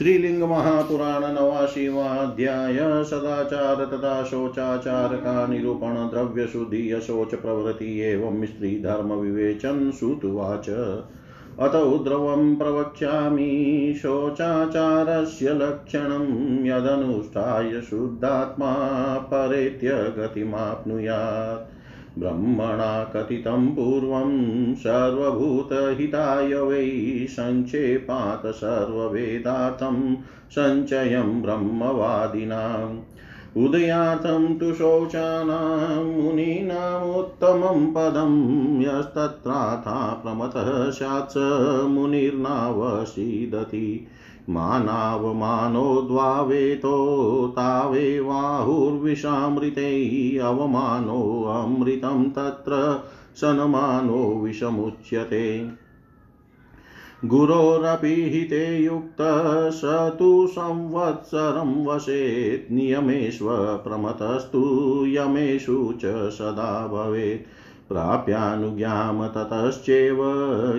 श्रीलिंग महापुराण नवाशीवाध्याय सदाचार तथा शोचाचार का निरूपण द्रव्य शुद्धि शोच प्रवृत्ति एवं स्त्री धर्म विवेचन सुतुवाच। अत उद्रवं प्रवक्ष्यामि शोचाचारस्य लक्षणं यदनुष्ठाय शुद्धात्मा परेत्य गतिमाप्नुयात् ब्रह्मणा कथितं पूर्वं सर्वभूतहिताय वै सङ्क्षेपात् सर्ववेदार्थं सञ्चयं ब्रह्मवादिनाम् उदयार्थं तु शौचानां मुनीनामुत्तमं पदं यस्तत्राथा प्रमतः स्यात् स मुनिर्नावसीदति। मानावमानोद्वावेतो तावेवाहुर्विषामृते अवमानोऽमृतं तत्र सनमानो विषमुच्यते। गुरोरपि हिते युक्तः स तु संवत्सरं वसेत् नियमेष्वप्रमतस्तु यमेषु च सदा भवेत्। प्राप्यानुज्ञां ततश्चैव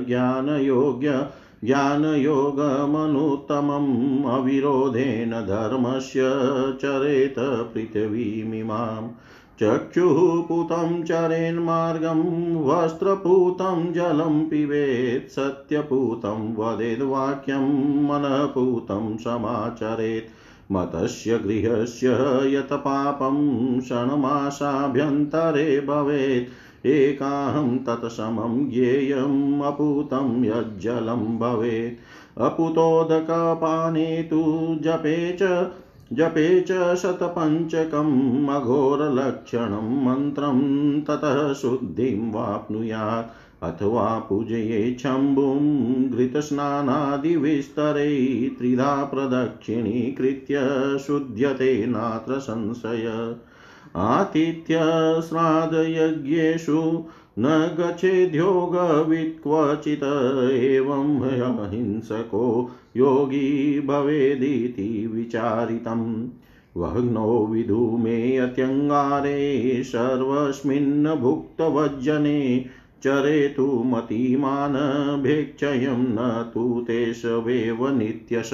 ज्ञानयोग्य ज्ञानयोगमनुत्तमम् अविरोधेन धर्मस्य चरेत पृथिवीमिमाम्। चक्षुः पूतं चरेन्मार्गं वस्त्रपूतं जलं पिबेत् सत्यपूतं वदेद्वाक्यं मनपूतं समाचरेत्। मतस्य गृहस्य यत् पापं षण्मासाभ्यन्तरे भवेत्। एकाहं तत्समं ज्ञेयम् अपूतं यज्जलं भवेत्। अपूतोदकपाने तु जपे च जपे च शतपञ्चकम् अघोरलक्षणं मन्त्रं ततः शुद्धिं वाप्नुयात्। अथवा पूजये शम्भुं घृतस्नानादिविस्तरै त्रिधा प्रदक्षिणीकृत्य शुध्यते नात्र संशय। आतिथ्यश्राद्धयज्ञेषु न गच्छेद्योगवित् क्वचित् एवं अहिंसको योगी भवेदिति विचारितम्। वह्नो विधूमे अत्यङ्गारे सर्वस्मिन् भुक्तवज्जने चरेतु मतिमान् भेक्षयं न तु तेषवेव नित्यश।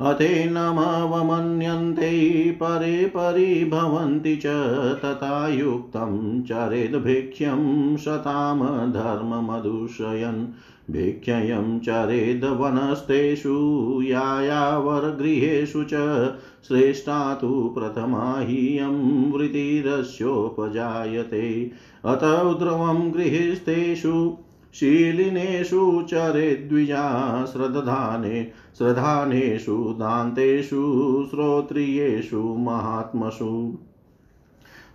अथेनमवमन्यन्ते परे परिभवन्ति च तथा युक्तं चरेद्भिक्ष्यं शतां धर्ममदूषयन् भिक्षयं चरेद्वनस्तेषु यायावरगृहेषु च श्रेष्ठा तु प्रथमा ह्यं वृत्तिरस्योपजायते अत उद्रवं गृहस्थेषु, शीलिनेषु चरेद्विजा श्रद्धाने श्रधानेषु दान्तेषु श्रोत्रियेषु महात्मसु।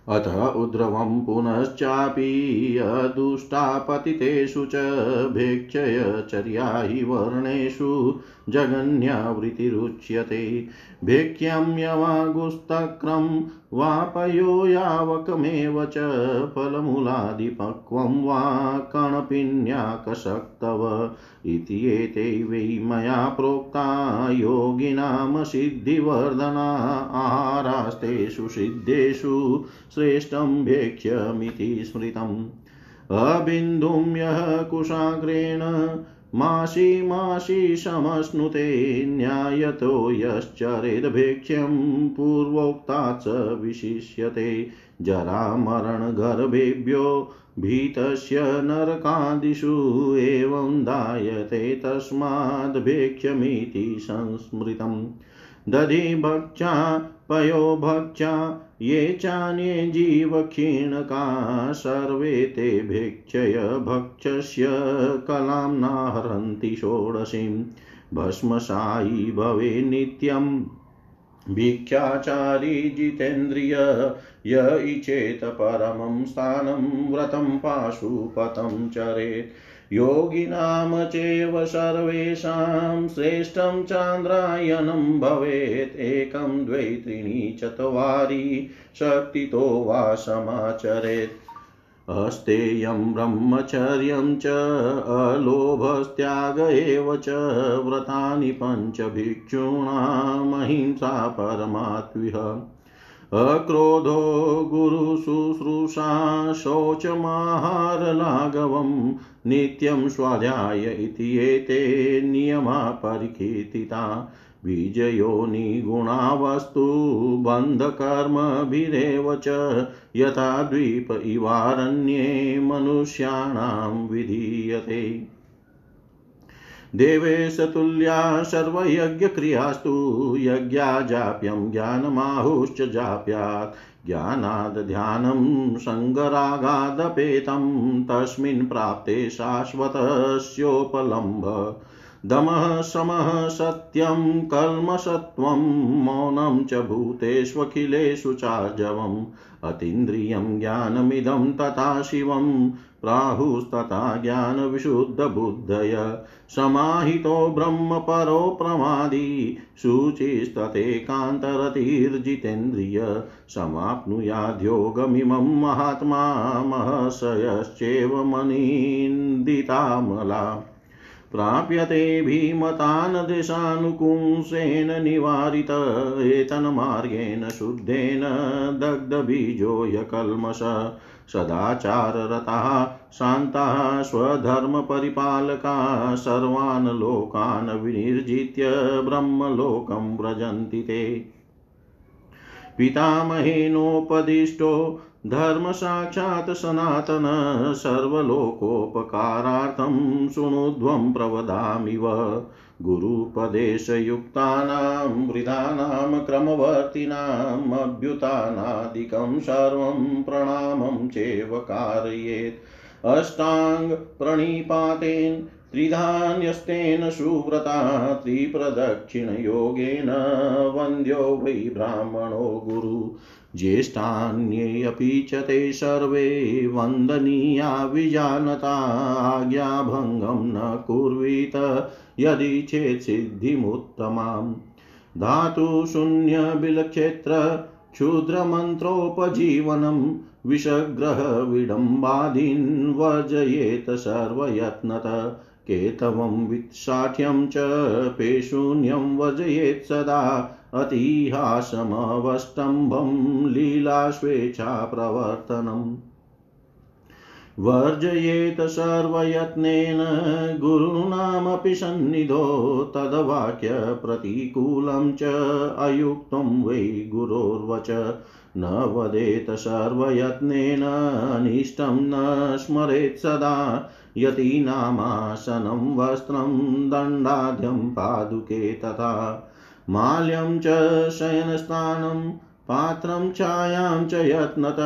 अथ उद्रवं पुनश्चापि अदुष्टापतितेषु च भेक्षयचर्या हि वर्णेषु। जगन्यावृत्तिरुच्यते भेक्ष्यं यवागुस्तक्रं वापयो यावकमेव च फलमूलादिपक्वं वा कणपिन्याकशक्तव इति एते वै मया प्रोक्ता योगिनां सिद्धिवर्धना आहारास्तेषु सिद्धेषु श्रेष्ठं भेक्ष्यमिति स्मृतम्। अबिन्दुं यः कुशाग्रेण मासि मासि समश्नुते न्यायतो यश्चरेद्भेक्ष्यं पूर्वोक्तात् स विशिष्यते। जरामरणगर्भेभ्यो भीतस्य नरकादिषु एवं दायते तस्माद्भेक्ष्यमिति संस्मृतम्। दधिभक्षा पयोभक्षा ये चान्ये जीवक्षीणका, सर्वे ते भिक्षय भक्षस्य कलां नाहरन्ति षोडशीं। भस्मशायी भवे नित्यम् भिक्षाचारी जितेन्द्रिय, य इचेत परमं स्थानं व्रतं पाशुपतं चरेत्। योगिनां चैव सर्वेषां श्रेष्ठं चान्द्रायणं भवेत् एकं द्वै त्रीणि चत्वारि शक्तितो वा समाचरेत्। अस्तेयं ब्रह्मचर्यं च, अलोभस्त्याग एव च, व्रतानि अक्रोधो गुरुशुश्रूषा शौचमाहारलाघवं नित्यं स्वाध्याय इति एते नियमा परिकीर्तिता। बीजयोनिगुणा वस्तु बन्धकर्मभिरेव च यथा द्वीप इवारण्ये मनुष्याणां विधीयते। देवेशतुल्या सर्वयज्ञक्रियास्तु यज्ञा जाप्यं ज्ञानमाहुश्च जाप्यात् ज्ञानाद् सङ्गरागादपेतं तस्मिन् प्राप्ते शाश्वतस्योपलम्ब। दमः समः सत्यं कल्मषत्वं मौनं च भूतेष्वखिलेषु चार्जवम्। अतीन्द्रियं ज्ञानमिदं तथा शिवं प्राहुस्तथा ज्ञानविशुद्धबुद्धय। समाहितो ब्रह्मपरो प्रमादी शुचिस्ततेकान्तरतिर्जितेन्द्रिय समाप्नुयाद्योगमिमं महात्मा महर्षयश्चेव मनीन्दितामला। प्राप्यते भीमतान् देशानुकुंसेन निवारित एतन्मार्गेण शुद्धेन दग्धबीजो यकल्मष सदाचाररताः शान्ताः स्वधर्मपरिपालका सर्वान् लोकान् विनिर्जित्य ब्रह्मलोकं व्रजन्ति ते। पितामहेनोपदिष्टो धर्मसाक्षात् सनातन सर्वलोकोपकारार्थं शृणुध्वं प्रवदामिव गुरुपदेशयुक्तानां, वृदानां क्रमवर्तिनाम् अभ्युतानादिकं सर्वं प्रणामं चैव कारयेत्। अष्टाङ्गप्रणिपातेन त्रिधान्यस्तेन सुव्रता, त्रिप्रदक्षिणयोगेन वन्द्यो वै ब्राह्मणो गुरु। ज्येष्ठान्येऽपि च ते सर्वे वन्दनीया विजानता आज्ञाभङ्गं न कुर्वीत यदि चेत् सिद्धिमुत्तमाम्। धातुशून्यबिलक्षेत्र क्षुद्रमन्त्रोपजीवनं विषग्रहविडम्बादीन् वर्जयेत सर्वयत्नत। केतवं वित्साठ्यं च पेशून्यं वर्जयेत् सदा अतिहासमवष्टम्भं लीलास्वेच्छाप्रवर्तनम् वर्जयेत सर्वयत्नेन गुरूणामपि सन्निधो, तद्वाक्यप्रतिकूलं च अयुक्तं वै गुरोर्वच। न वदेत सर्वयत्नेन, अनिष्टं न स्मरेत् सदा। यतीनामासनं वस्त्रं दण्डाद्यं पादुके तथा। माल्यं च शयनस्थानं, पात्रं छायां च यत्नत,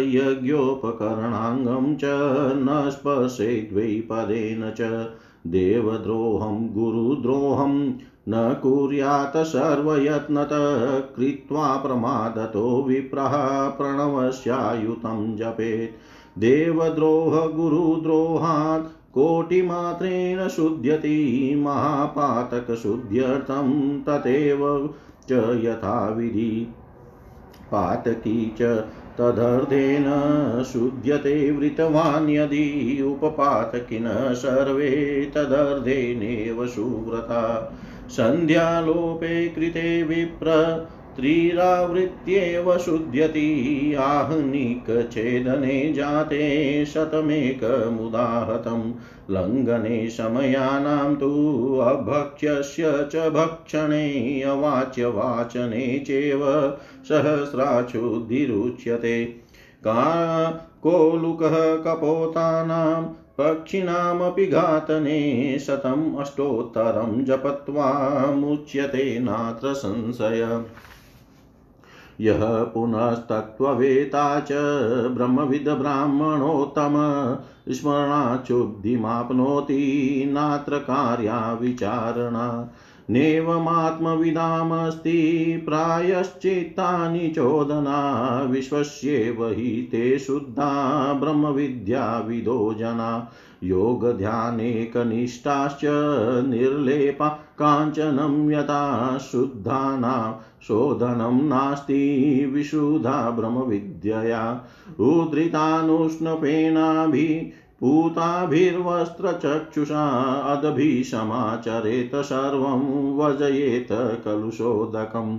यज्ञोपकरणाङ्गं च न स्पर्शेद्वै पदेन च। देवद्रोहं, गुरुद्रोहं, न कुर्यात् सर्वयत्नत, कृत्वा प्रमादतो विप्रः प्रणवस्यायुतं जपेत्। देवद्रोह, गुरुद्रोहात् कोटिमात्रेण शुध्यति, महापातकशुद्ध्यर्थं तथैव च यथाविधि। पातकी च तदर्धेन शुध्यते वृतवान् यदि उपपातकिनः सर्वे तदर्धेनेव सुव्रता। सन्ध्यालोपे कृते विप्र त्रिरावृत्येव शुध्यति। आहनिकछेदने जाते शतमेकमुदाहतं। लङ्घने समयानां तु अभक्ष्यस्य च भक्षणे अवाच्यवाचने चैव सहस्राचुद्धिरुच्यते का कोलुकः कपोतानां पक्षिणामपि घातने शतम् अष्टोत्तरं जपत्वा मुच्यते नात्र संशय। यः पुनस्तत्त्ववेता च ब्रह्मविद् ब्राह्मणोत्तम। स्मरणाच्युद्धिमाप्नोति नात्र कार्या विचारणा। नेवमात्मविदामस्ति प्रायश्चित्तानि चोदना। विश्वस्येव हि ते शुद्धा ब्रह्मविद्याविदो जना। योगध्यानेकनिष्ठाश्च निर्लेपा काञ्चनं यथा शुद्धानां शोधनं नास्ति विशुद्धा ब्रह्मविद्यया। पूताभिर्वस्त्रचक्षुषा अदभिसमाचरेत सर्वं वजयेत कलुषोदकम्।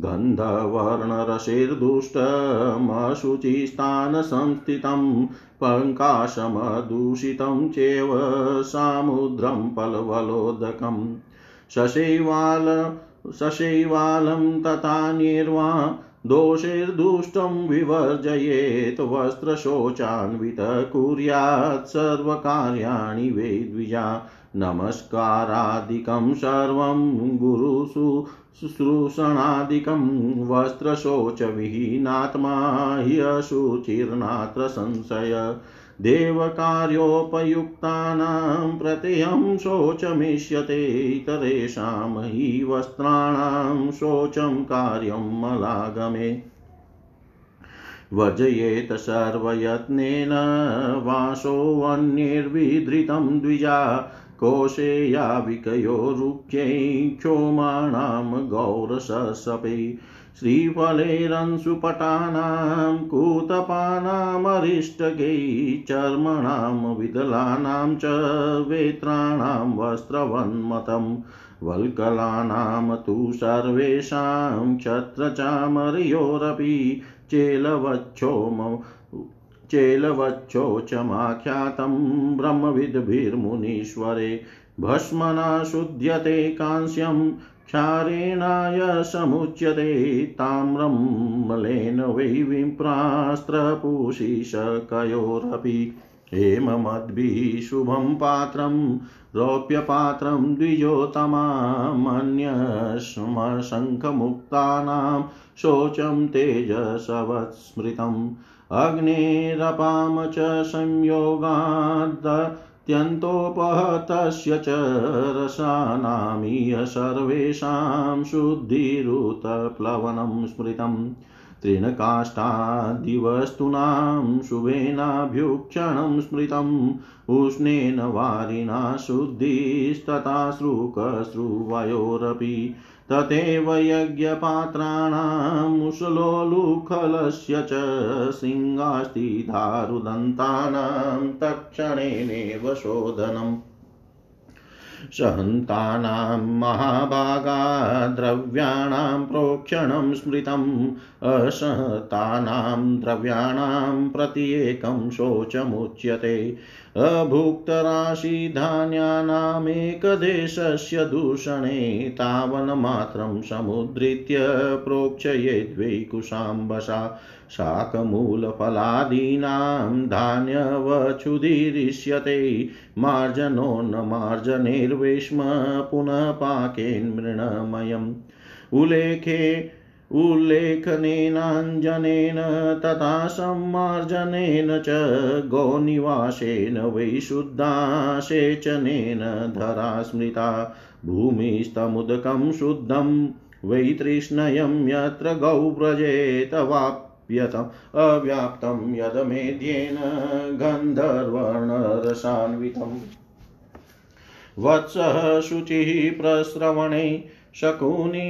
गन्धवर्णरसेर्दुष्टमशुचिस्थानसंस्थितं पङ्काशमदूषितं चेव सामुद्रं पलवलोदकम् शशैवाल शशैवालं तथा निर्वा दोषैर्दुष्टं विवर्जयेत् वस्त्रशोचान्वितः कुर्यात् सर्वकार्याणि वै द्विजा नमस्कारादिकं सर्वं गुरुषु शुश्रूषणादिकं वस्त्रशोचविहीनात्मा ह्यशुचिर्नात्र संशय देवकार्योपयुक्तानां प्रत्ययं शोचमिष्यते इतरेषां हि वस्त्राणां शोचं कार्यं मलागमे। वर्जयेत सर्वयत्नेन वासोऽन्यैर्विधृतं द्विजा कोशेयाविकयो रुक्यै क्षोमाणां गौरससपे। श्रीफलैरंशुपटानां कूतपानामरिष्टकै चर्मणां, विदलानां च, वेत्राणां वस्त्रवन्मतं वल्कलानां, तु सर्वेषां क्षत्रचामर्योरपि चेलवच्छोम चेलवच्छोचमाख्यातं ब्रह्मविद्भिर्मुनीश्वरे भस्मना शुध्यते कांस्यं क्षारेणाय समुच्यते ताम्रं मलेन वै विप्रास्त्रपूषिषकयोरपि हेममद्भिः शुभं पात्रं, रौप्यपात्रं द्विजोतमामन्यशङ्खमुक्तानां शोचं तेजसवत्स्मृतम्। अग्नेरपाम च संयोगाद् अत्यन्तोपहतस्य च रसानामिह सर्वेषां शुद्धिरुतप्लवनं स्मृतम् तृणकाष्ठादिवस्तूनां शुभेनाभ्युक्षणं स्मृतम् उष्णेन वारिणा शुद्धिस्तथा श्रुकश्रुवयोरपि तथैव यज्ञपात्राणां मुसलोलुखलस्य च सिंहास्तिधारुदन्तानां तत्क्षणेनैव शोधनम्। सहन्तानां महाभागा द्रव्याणां प्रोक्षणं स्मृतम्। असहतानां द्रव्याणां प्रत्येकं शोचमुच्यते। अभुक्तराशिधान्यानामेकदेशस्य दूषणे तावन्मात्रं समुद्धृत्य प्रोक्षयेद्वै कुशाम्बसा शाकमूलफलादीनां धान्यवक्षुदीरिष्यते मार्जनो न मार्जनेर्वेश्म पुनः पाकेन मृणमयम् उल्लेखे उल्लेखनेनाञ्जनेन तथा सम्मार्जनेन च गोनिवासेन वै शुद्धा सेचनेन धरा स्मृता भूमिस्तमुदकं शुद्धं वै तृष्णयं यत्र गौव्रजेत वाप्यतम्, अव्याप्तं यदमेध्येन गन्धर्वर्णरसान्वितम् वत्सः शुचिः प्रस्रवणे शकुनिफलपातने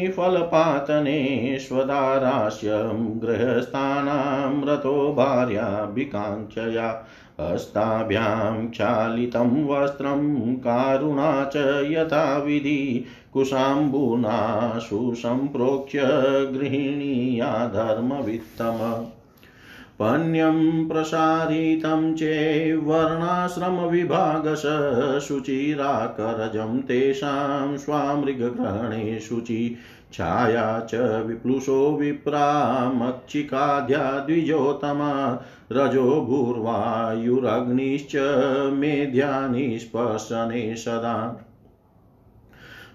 स्वदारास्यं गृहस्थानां रतो भार्याभिकाङ्क्षया हस्ताभ्यां क्षालितं वस्त्रं कारुणा च यथाविधि। कुशाम्बुना सुसम्प्रोक्ष्य गृहिणीया धर्मवित्तम। पण्यं प्रसारितं चेवर्णाश्रमविभागश शुचिराकरजं तेषां स्वामृगग्रहणे शुचि छाया च विप्लुषो विप्रामक्षिकाद्या द्विजोतमा रजो भूर्वायुरग्निश्च मेध्यानि स्पर्शने सदा।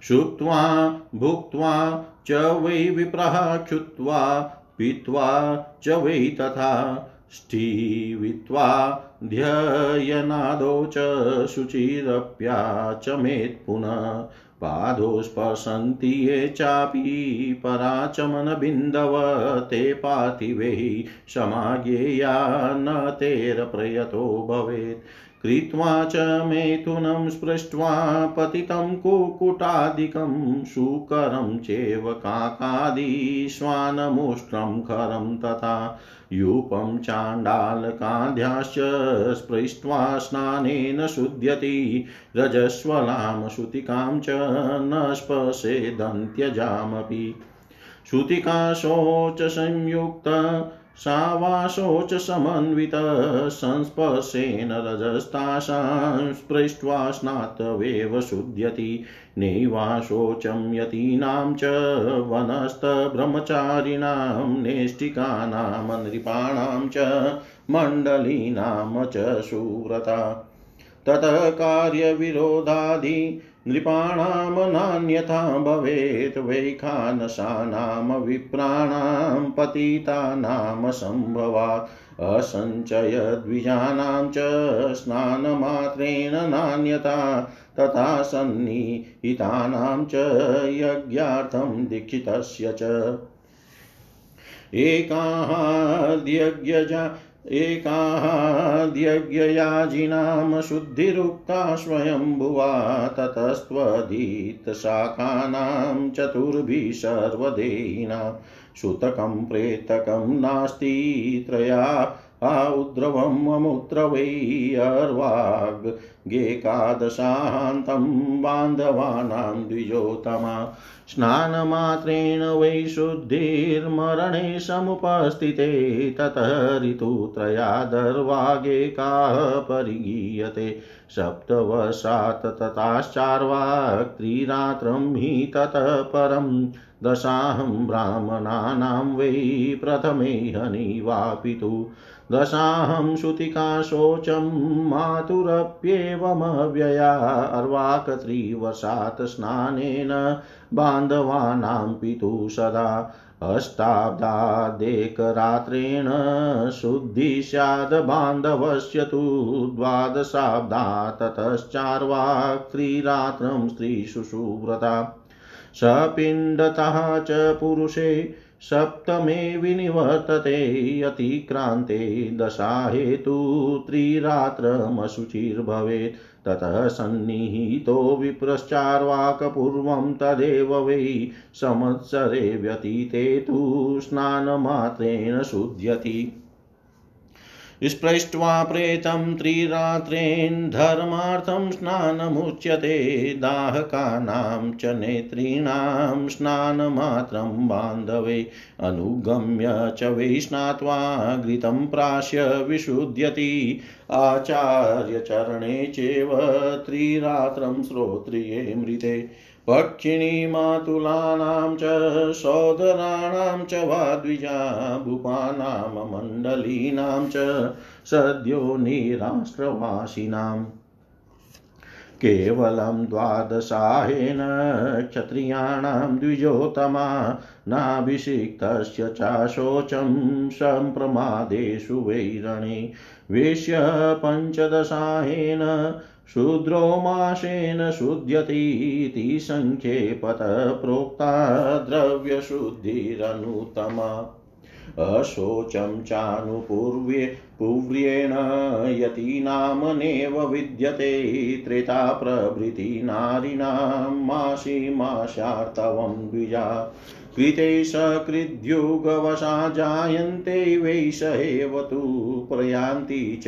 शुक्त्वा, भुक्त्वा च वै विप्रः क्षुत्वा पीत्वा च वै तथा स्ठीवित्वा ध्ययनादौ च शुचिरप्याचमेत् पुनः पादौ स्पशन्ति ये चापि पराचमनबिन्दव ते पार्थिवैः समाज्ञेया न तेरप्रयतो भवेत्। कृत्वा च मेथुनं स्पृष्ट्वा पतितं कुकुटादिकं शूकरं चेव काकादिश्वानमुष्ट्रं खरं तथा यूपं चाण्डालकाद्याश्च स्पृष्ट्वा स्नानेन शुध्यति रजस्वलां श्रुतिकां च न स्पशेदन्त्यजामपि श्रुतिकाशोच सावाशोच समन्वितः संस्पर्शेन रजस्तासां स्पृष्ट्वा स्नातवेव शुध्यति नैवाशोचं यतीनां च वनस्थब्रह्मचारिणां, नेष्टिकानां, नृपाणां च मण्डलीनां च सुव्रता। ततः कार्यविरोधादि नृपाणां नान्यथा भवेत् वैखानसानां विप्राणां पतितानां सम्भवात् असञ्चयद्विजानां च स्नानमात्रेण नान्यथा तथा सन्निहितानां च यज्ञार्थं दीक्षितस्य च एकाहाद्यज्ञजा एकाहाद्यज्ञयाजिनां शुद्धिरुक्ता स्वयंभुवा ततस्त्वधीतशाखानां चतुर्भिः सर्वदेहिना सुतकं प्रेतकं नास्ति त्रया औद्रवम् अमुत्र वै अर्वाग्गेकादशान्तं बान्धवानां द्विजोतमा। स्नानमात्रेण वै शुद्धिर्मरणे समुपस्थिते। ततः ऋतुत्रयादर्वागेकाः परिगीयते। सप्तवशात् तताश्चार्वाक् त्रिरात्रं हि ततः परं। दशाहं ब्राह्मणानां वै प्रथमे हनिवापितु। दशाहं श्रुतिकाशोचं मातुरप्येवमव्यया अर्वाकत्रिवशात् स्नानेन बान्धवानां पितुः सदा अष्टाब्दादेकरात्रेण शुद्धि स्याद् बान्धवस्य तु द्वादशाब्दा ततश्चार्वाक् त्रिरात्रं स्त्रीषु सुव्रता सपिण्डतः च पुरुषे सप्तमे विनिवर्तते अतिक्रान्ते दशाहेतु त्रिरात्रमशुचिर्भवेत्। ततः सन्निहितो विप्रश्चार्वाकपूर्वं तदेव वै संवत्सरे व्यतीते तु स्नानमात्रेण शुध्यति। स्पृष्ट्वा प्रेतं त्रिरात्रेन् धर्मार्थं स्नानमुच्यते, दाहकानां च नेत्रीणां स्नानमात्रं बान्धवे, अनुगम्य च वै स्नात्वा घृतं प्राश्य विशुध्यति। आचार्यचरणे चैव त्रिरात्रं श्रोत्रिये मृते। पक्षिणी मातुलानां च सोदराणां च वा द्विजा भूपानां, मण्डलीनां च, सद्यो निराष्ट्रवासिनाम् केवलं द्वादशाहेन क्षत्रियाणां द्विजोतमा नाभिषिक्तस्य चाशोचं सम्प्रमादेषु वैरणे। वेश्य पञ्चदशाहेन शूद्रो माशेन शुध्यतीति सङ्ख्येपत प्रोक्ता द्रव्यशुद्धिरनुत्तमा। अशोचं चानुपूर्व्ये पुव्र्येण यतीनामनेव विद्यते त्रेता प्रभृति नारीणां मासि माशार्तवं द्विजा। कृते सकृद्युगवशा जायन्ते वैष एव तु प्रयान्ति च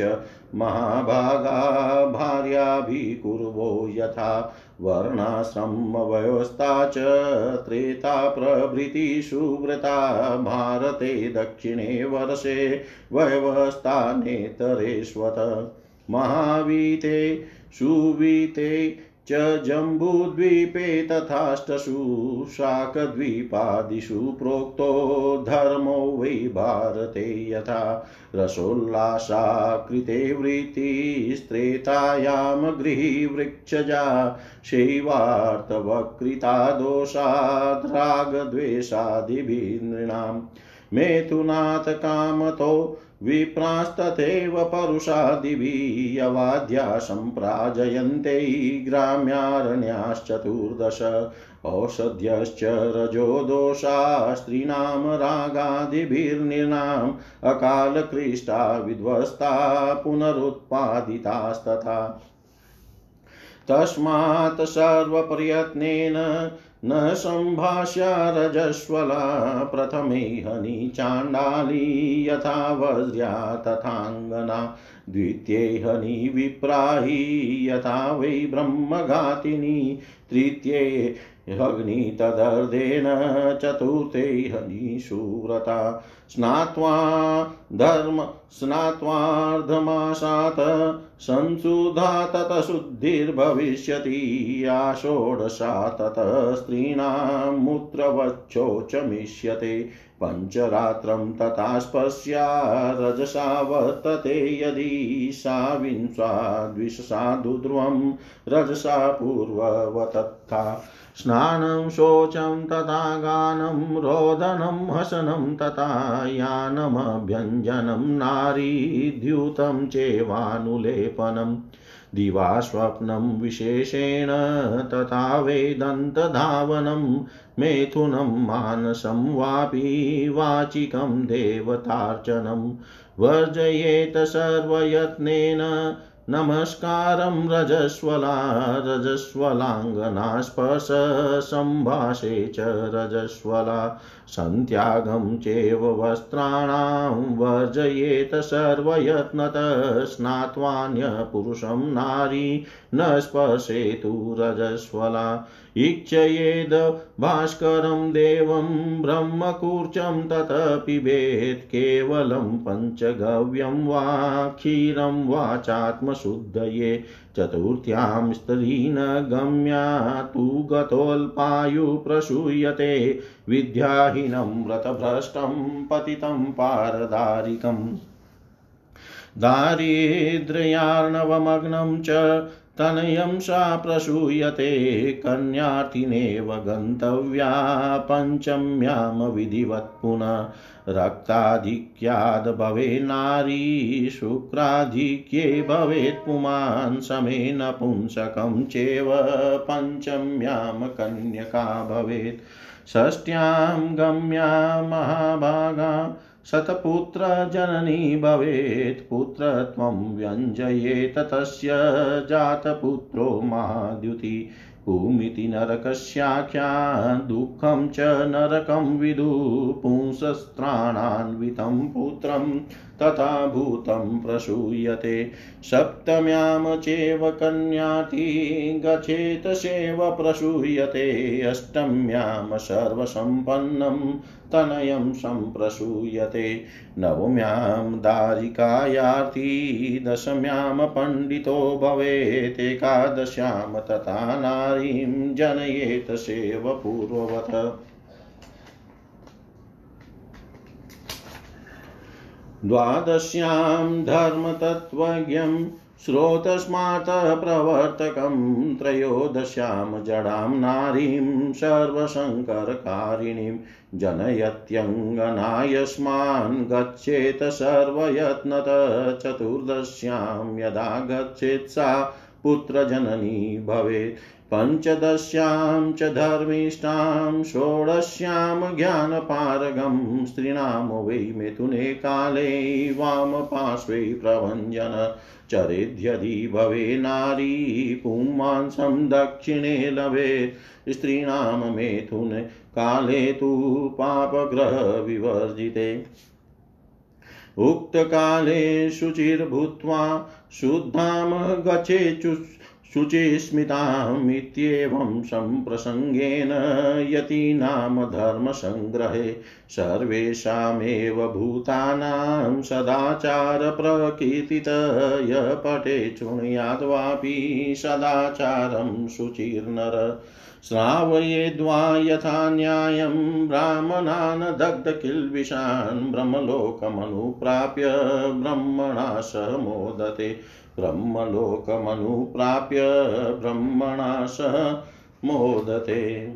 महाभागा भार्याभिकुर्वो यथा। वर्णाश्रमव्यवस्था च त्रेता प्रभृति सुव्रता भारते दक्षिणे वर्षे व्यवस्था नेतरेष्वत महावीते सुवीते च जम्बूद्वीपे तथाष्टसु शाकद्वीपादिषु प्रोक्तो धर्मो वै भारते यथा रसोल्लासा कृते वृत्तिस्त्रेतायां गृहीवृक्षजा शैवार्तवकृता दोषाद्रागद्वेषादिभिनृणाम् मेथुनाथ कामतो विप्रास्तथैव परुषादिभियवाद्या सम्प्राजयन्ते ग्राम्यारण्याश्चतुर्दश। औषध्यश्च रजो दोषा स्त्रीणां रागादिभिर्नृणाम् अकालकृष्टा विध्वस्ता पुनरुत्पादितास्तथा। तस्मात् सर्वप्रयत्नेन न सम्भाष्या रजस्वला प्रथमे हनि चाण्डाली यथा वज्र्या तथाङ्गना, द्वितीये हनि विप्राही यथा वै ब्रह्मघातिनी, तृतीये अग्नि तदर्धेन, चतुर्थे हनिशूरता स्नात्वा धर्म स्नात्वार्धमासात् संशुद्धा ततः शुद्धिर्भविष्यति या षोडशा ततः स्त्रीणां मूत्रवच्छोचमिष्यते। पञ्चरात्रं तथा स्पश्या रजसा वर्तते यदि सा विंशा द्विषसाधुध्रुवं रजसा पूर्ववतत्था। स्नानं शोचं तथा गानं, रोदनं हसनं तथा यानमभ्यञ्जनं, नारीद्यूतं चेवानुलेपनम् दिवा स्वप्नं विशेषेण तथा वेदन्तधावनं मेथुनं मानसं वापि वाचिकं देवतार्चनं वर्जयेत सर्वयत्नेन नमस्कारं रजस्वला रजस्वलाङ्गनास्पर्श सम्भाषे च रजस्वला सन्त्यागं चैव वस्त्राणां वर्जयेत सर्वयत्नतः, स्नात्वान्यपुरुषं नारी न स्पर्शेतु रजस्वला। ईक्षयेद भास्करं देवं ब्रह्मकूर्चं ततः पिबेत् केवलं पञ्चगव्यं वा क्षीरं वा चात्मशुद्धये। चतुर्थ्यां न गम्या तु गतोऽल्पायुप्रसूयते विद्याहीनं व्रतभ्रष्टं पतितं पारदारिकम्। दारिद्र्यार्णवमग्नं च तनयं सा प्रसूयते कन्यार्थिनेव गन्तव्या पञ्चम्यां विधिवत् पुनः। रक्ताधिक्याद् भवे नारी, शुक्राधिक्ये भवेत् पुमान्, समेन पुंसकं चेव पञ्चम्यां कन्यका भवेत्। षष्ट्यां गम्या महाभागा शतपुत्रजननी भवेत् पुत्रत्वं व्यञ्जयेत तस्य जातपुत्रो माद्युति। भूमिति नरकस्याख्या, दुःखं च नरकं विदु। पुंसस्त्राणान्वितं पुत्रं तथा भूतं प्रसूयते। सप्तम्यां चैव कन्याति गच्छेत सेव प्रसूयते। अष्टम्यां सर्वसम्पन्नं तनयं सम्प्रसूयते। नवम्यां दारिकायार्ति दशम्यां पण्डितो भवेत्। एकादश्यां तथा नारीं जनयेत सेव पूर्ववत् द्वादश्यां धर्मतत्त्वज्ञं श्रोतस्मातः प्रवर्तकं त्रयोदश्यां जडां नारीं सर्वशङ्करकारिणीं जनयत्यङ्गनायस्मान् गच्छेत् सर्वयत्नतः चतुर्दश्यां यदा गच्छेत् सा पुत्रजननी भवेत्। पञ्चदश्यां च धर्मिष्ठां षोडश्यां ज्ञानपारगं स्त्रीणां वै मिथुने काले वामपार्श्वे प्रभञ्जन चरेद्यदि भवे नारी पुंमांसं दक्षिणे लभेत् स्त्रीणां मेथुन काले तु पापग्रहविवर्जिते उक्तकाले शुचिर्भूत्वा शुद्धां गच्छेचु शुचिस्मितामित्येवं सम्प्रसङ्गेन यतीनां धर्मसङ्ग्रहे सर्वेषामेव भूतानां सदाचारप्रकीर्तितय पटे शृणुयाद्वापि सदाचारं शुचिर्नर श्रावयेद्वा यथा न्यायं ब्राह्मणान् दग्धकिल्बिषान् ब्रह्मलोकमनुप्राप्य ब्रह्मणा स मोदते ब्रह्मलोकमनुप्राप्य ब्रह्मणा सह मोदते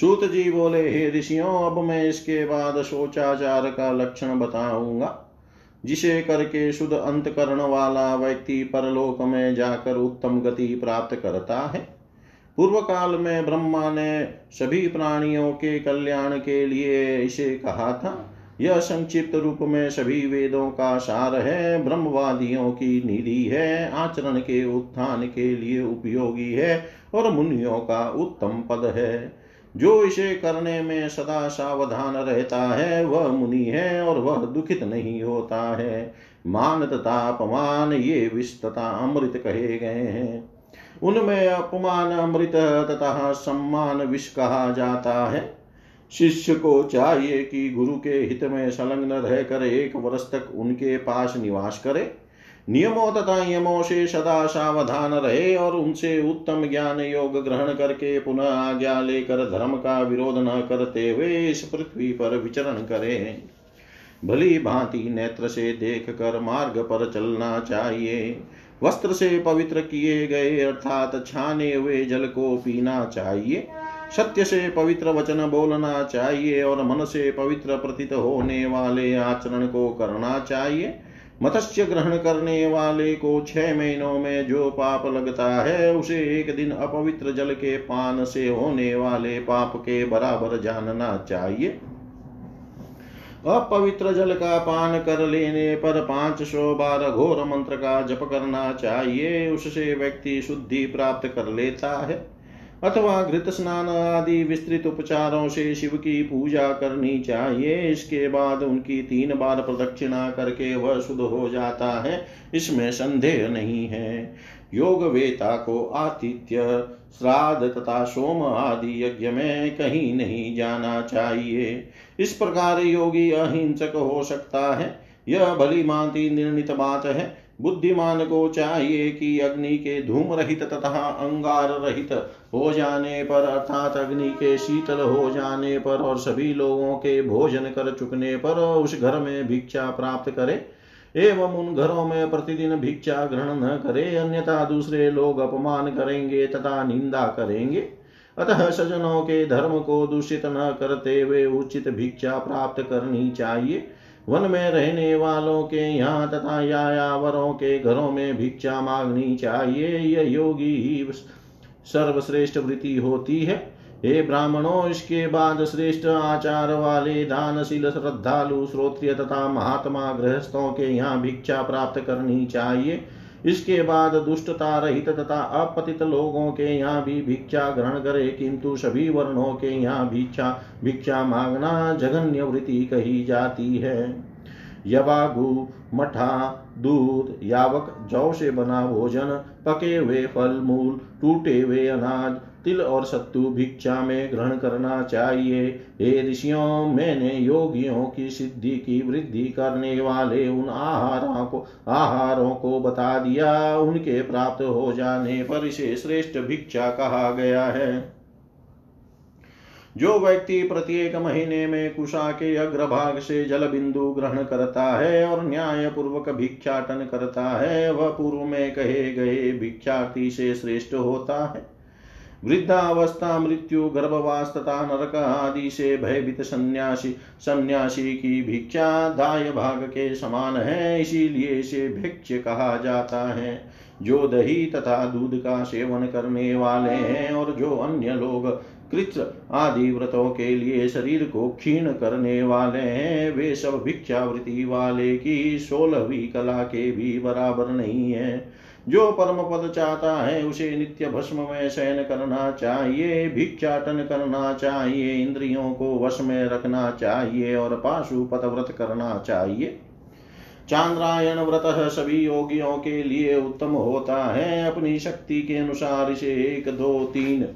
सूत जी बोले, हे ऋषियों, अब मैं इसके बाद शोचाचार का लक्षण बताऊँगा। जिसे करके शुद्ध अंतकरण वाला व्यक्ति परलोक में जाकर उत्तम गति प्राप्त करता है। पूर्व काल में ब्रह्मा ने सभी प्राणियों के कल्याण के लिए इसे कहा था। यह संक्षिप्त रूप में सभी वेदों का सार है। ब्रह्मवादियों की निधि है। आचरण के उत्थान के लिए उपयोगी है और मुनियों का उत्तम पद है। जो इसे करने में सदा सावधान रहता है, वह मुनि है और वह दुखित नहीं होता है। मान तथा अपमान ये विष तथा अमृत कहे गए हैं। उनमें अपमान अमृत तथा सम्मान विष कहा जाता है। शिष्य को चाहिए कि गुरु के हित में संलग्न रहकर एक वर्ष तक उनके पास निवास करे। नियमों तथा यमों से सदा सावधान रहे और उनसे उत्तम ज्ञान योग ग्रहण करके पुनः आज्ञा लेकर धर्म का विरोध न करते हुए इस पृथ्वी पर विचरण करे। भली भांति नेत्र से देख कर मार्ग पर चलना चाहिए। वस्त्र से पवित्र किए गए अर्थात छाने हुए जल को पीना चाहिए। सत्य से पवित्र वचन बोलना चाहिए और मन से पवित्र प्रतीत होने वाले आचरण को करना चाहिए। मत्स्य ग्रहण करने वाले को छह महीनों में जो पाप लगता है, उसे एक दिन अपवित्र जल के पान से होने वाले पाप के बराबर जानना चाहिए। अपवित्र जल का पान कर लेने पर पाँच सौ बार घोर मंत्र का जप करना चाहिए, उससे व्यक्ति शुद्धि प्राप्त कर लेता है। अथवा घृत स्नान आदि विस्तृत उपचारों से शिव की पूजा करनी चाहिए। इसके बाद उनकी तीन बार प्रदक्षिणा करके वह शुद्ध हो जाता है। इसमें संदेह नहीं है। योग वेता को आतिथ्य, श्राद्ध तथा सोम आदि यज्ञ में कहीं नहीं जाना चाहिए। इस प्रकार योगी अहिंसक हो सकता है। यह भली मानती निर्णित बात है। बुद्धिमान को चाहिए कि अग्नि के धूम रहित तथा अंगार रहित हो जाने पर, अर्थात अग्नि के शीतल हो जाने पर और सभी लोगों के भोजन कर चुकने पर उस घर में भिक्षा प्राप्त करे। एवं उन घरों में प्रतिदिन भिक्षा ग्रहण न करे, अन्यथा दूसरे लोग अपमान करेंगे तथा निंदा करेंगे। अतः सजनों के धर्म को दूषित न करते हुए उचित भिक्षा प्राप्त करनी चाहिए। वन में रहने वालों के यहाँ तथा यायावरों के घरों में भिक्षा मांगनी चाहिए। यह योगी ही सर्वश्रेष्ठ वृत्ति होती है। हे ब्राह्मणों, इसके बाद श्रेष्ठ आचार वाले, दानशील, श्रद्धालु, श्रोत्रिय तथा महात्मा गृहस्थों के यहाँ भिक्षा प्राप्त करनी चाहिए। इसके बाद दुष्टता रहित तथा अपतित लोगों के यहाँ भी भिक्षा ग्रहण करे, किंतु सभी वर्णों के यहाँ भिक्षा भिक्षा मांगना जघन्य वृत्ति कही जाती है। यवागु, मठा, दूध, यावक, जौ से बना भोजन, पके हुए फल, मूल, टूटे हुए अनाज तिल और सत्तु भिक्षा में ग्रहण करना चाहिए। हे ऋषियों, मैंने योगियों की सिद्धि की वृद्धि करने वाले उन आहारों को आहारों को बता दिया। उनके प्राप्त हो जाने पर इसे श्रेष्ठ भिक्षा कहा गया है। जो व्यक्ति प्रत्येक महीने में कुशा के अग्रभाग से जल बिंदु ग्रहण करता है और न्याय पूर्वक भिक्षाटन करता है, वह पूर्व में कहे गए भिक्षार्थी से श्रेष्ठ होता है। वृद्धावस्था मृत्यु गर्भवास तथा नरक आदि से भयभीत सन्यासी सन्यासी की भिक्षा दाय भाग के समान है, इसीलिए इसे भिक्ष कहा जाता है। जो दही तथा दूध का सेवन करने वाले हैं और जो अन्य लोग कृत्र आदि व्रतों के लिए शरीर को क्षीण करने वाले हैं, वे सब भिक्षावृत्ति वाले की सोलहवीं कला के भी बराबर नहीं है। जो परम पद चाहता है, उसे नित्य भस्म में शयन करना चाहिए भिक्षाटन करना चाहिए, इंद्रियों को वश में रखना चाहिए और पाशुपत व्रत करना चाहिए। चांद्रायण व्रत सभी योगियों के लिए उत्तम होता है। अपनी शक्ति के अनुसार इसे एक, दो, तीन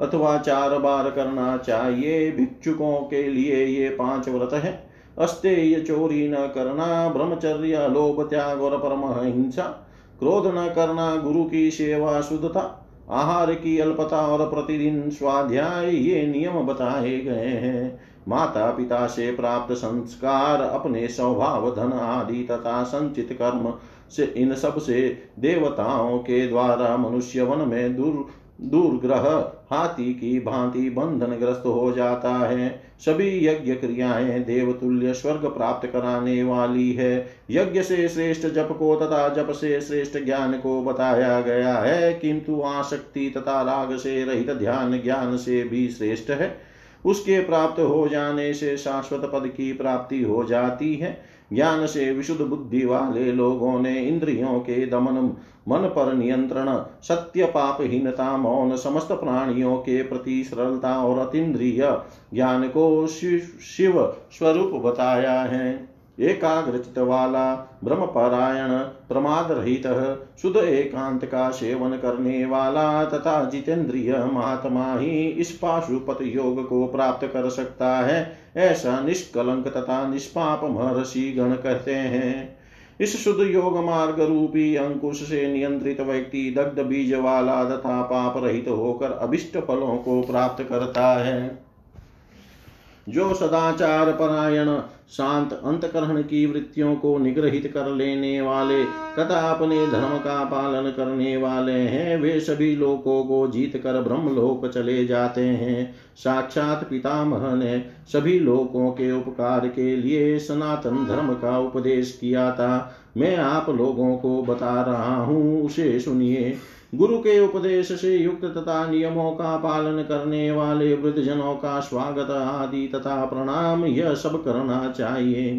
अथवा चार बार करना चाहिए। भिक्षुकों के लिए ये पाँच व्रत है। अस्तेय चोरी न करना, ब्रह्मचर्य, लोभ, त्याग और परम हिंसा क्रोध न करना गुरु की सेवा शुद्धता, आहार की अल्पता और प्रतिदिन स्वाध्याय ये नियम बताए गए हैं। माता पिता से प्राप्त संस्कार, अपने स्वभाव, धन आदि तथा संचित कर्म से इन सबसे देवताओं के द्वारा मनुष्य वन में दूर दूरग्रह हाथी की भांति बंधन ग्रस्त हो जाता है। सभी यज्ञ क्रियाएँ देवतुल्य स्वर्ग प्राप्त कराने वाली है। यज्ञ से श्रेष्ठ जप को तथा जप से श्रेष्ठ ज्ञान को बताया गया है, किंतु आसक्ति तथा राग से रहित ध्यान ज्ञान से भी श्रेष्ठ है। उसके प्राप्त हो जाने से शाश्वत पद की प्राप्ति हो जाती है। ज्ञान से विशुद्ध बुद्धि वाले लोगों ने इंद्रियों के दमन मन पर नियंत्रण, सत्य पापहीनता, मौन समस्त प्राणियों के प्रति सरलता और अतीन्द्रिय ज्ञान को शिव स्वरूप बताया है। एकाग्रचित वाला ब्रह्म परायण प्रमाद रहित शुद्ध एकांत का सेवन करने वाला तथा जितेंद्रिय महात्मा ही इस पाशुपत योग को प्राप्त कर सकता है, ऐसा निष्कलंक तथा निष्पाप महर्षि गण कहते हैं। इस शुद्ध योग मार्ग रूपी अंकुश से नियंत्रित व्यक्ति दग्ध बीज वाला तथा पाप रहित होकर अभिष्ट फलों को प्राप्त करता है। जो सदाचार परायण शांत अंतकरण की वृत्तियों को निग्रहित कर लेने वाले, तथा अपने धर्म का पालन करने वाले हैं। वे सभी लोकों को जीत कर ब्रह्मलोक चले जाते हैं। साक्षात पितामह ने सभी लोकों के उपकार के लिए सनातन धर्म का उपदेश किया था। मैं आप लोगों को बता रहा हूँ, उसे सुनिए। गुरु के उपदेश से युक्त तथा नियमों का पालन करने वाले वृद्धजनों का स्वागत आदि तथा प्रणाम यह सब करना चाहिए।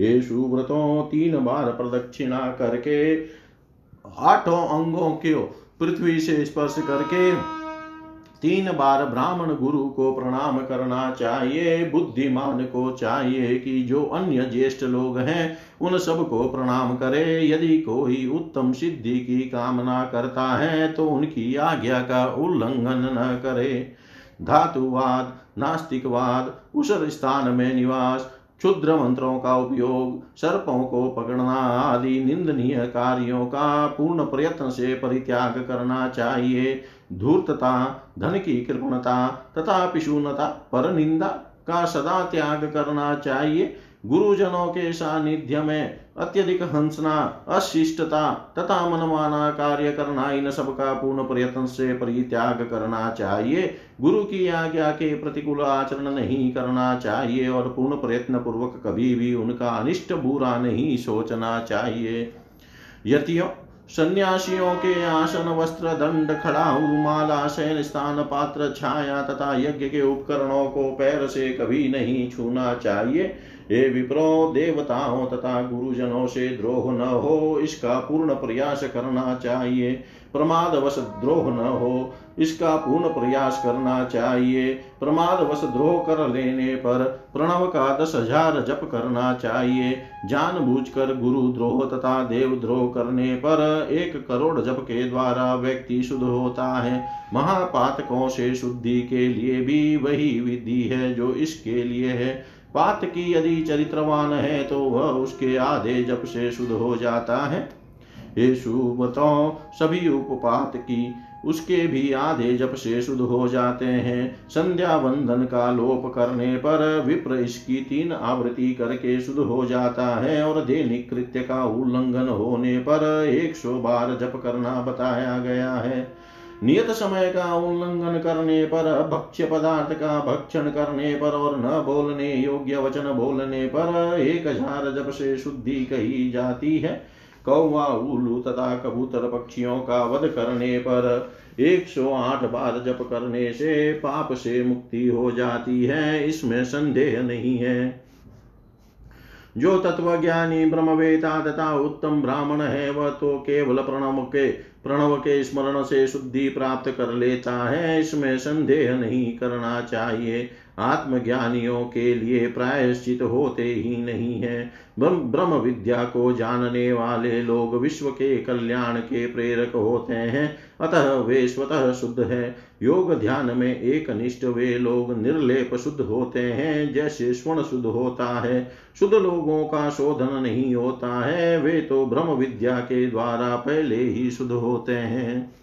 ये सुव्रतों तीन बार प्रदक्षिणा करके आठों अंगों के पृथ्वी से स्पर्श करके तीन बार ब्राह्मण गुरु को प्रणाम करना चाहिए। बुद्धिमान को चाहिए कि जो अन्य ज्येष्ठ लोग हैं उन सबको प्रणाम करे। यदि कोई उत्तम सिद्धि की कामना करता है तो उनकी आज्ञा का उल्लंघन न करे। धातुवाद, नास्तिकवाद उसर स्थान में निवास, क्षुद्र मंत्रों का उपयोग, सर्पों को पकड़ना आदि निंदनीय कार्यों का पूर्ण प्रयत्न से परित्याग करना चाहिए। धूर्तता, धन की कृपणता तथा पिशूनता पर निंदा का सदा त्याग करना चाहिए। गुरुजनों के सानिध्य में अत्यधिक हंसना, अशिष्टता तथा मनमाना कार्य करना, इन सब का पूर्ण प्रयत्न से परित्याग करना चाहिए। गुरु की आज्ञा के प्रतिकूल आचरण नहीं करना चाहिए और पूर्ण प्रयत्न पूर्वक कभी भी उनका अनिष्ट बुरा नहीं सोचना चाहिए। यतियों, सन्यासियों के आसन, वस्त्र, दंड खड़ा माला शैन स्थान, पात्र, छाया तथा यज्ञ के उपकरणों को पैर से कभी नहीं छूना चाहिए। हे विप्रो देवताओं तथा गुरुजनों से द्रोह न हो, इसका पूर्ण प्रयास करना चाहिए। प्रमाद वश द्रोह न हो, इसका पूर्ण प्रयास करना चाहिए। प्रमाद वश द्रोह कर लेने पर प्रणव का दस हज़ार जप करना चाहिए। जानबूझकर गुरु द्रोह तथा देव द्रोह करने पर एक करोड़ जप के द्वारा व्यक्ति शुद्ध होता है। महापातकों से शुद्धि के लिए भी वही विधि है जो इसके लिए है। पात की यदि चरित्रवान है तो वह उसके आधे जप से शुद्ध हो जाता है। ये शुभतों सभी उपपात की उसके भी आधे जप से शुद्ध हो जाते हैं। संध्या बंधन का लोप करने पर विप्र इसकी तीन आवृत्ति करके शुद्ध हो जाता है और दैनिक कृत्य का उल्लंघन होने पर एक सौ बार जप करना बताया गया है। नियत समय का उल्लंघन करने पर, भक्ष्य पदार्थ का भक्षण करने पर और न बोलने योग्य वचन बोलने पर एक हज़ार जब से शुद्धि कही जाती है। कौवा उल्लू तथा कबूतर पक्षियों का वध करने पर 108 बार जप करने से पाप से मुक्ति हो जाती है, इसमें संदेह नहीं है। जो तत्वज्ञानी ब्रह्मवेता तथा उत्तम ब्राह्मण है, वह तो केवल प्रणव के प्रणव के स्मरण से शुद्धि प्राप्त कर लेता है इसमें संदेह नहीं करना चाहिए। आत्मज्ञानियों के लिए प्रायश्चित होते ही नहीं है। ब्रह्म विद्या को जानने वाले लोग विश्व के कल्याण के प्रेरक होते हैं। अतः वे स्वतः शुद्ध है। योग ध्यान में एक निष्ठ वे लोग निर्लेप शुद्ध होते हैं, जैसे स्वर्ण शुद्ध होता है। शुद्ध लोगों का शोधन नहीं होता है, वे तो ब्रह्म विद्या के द्वारा पहले ही शुद्ध होते हैं।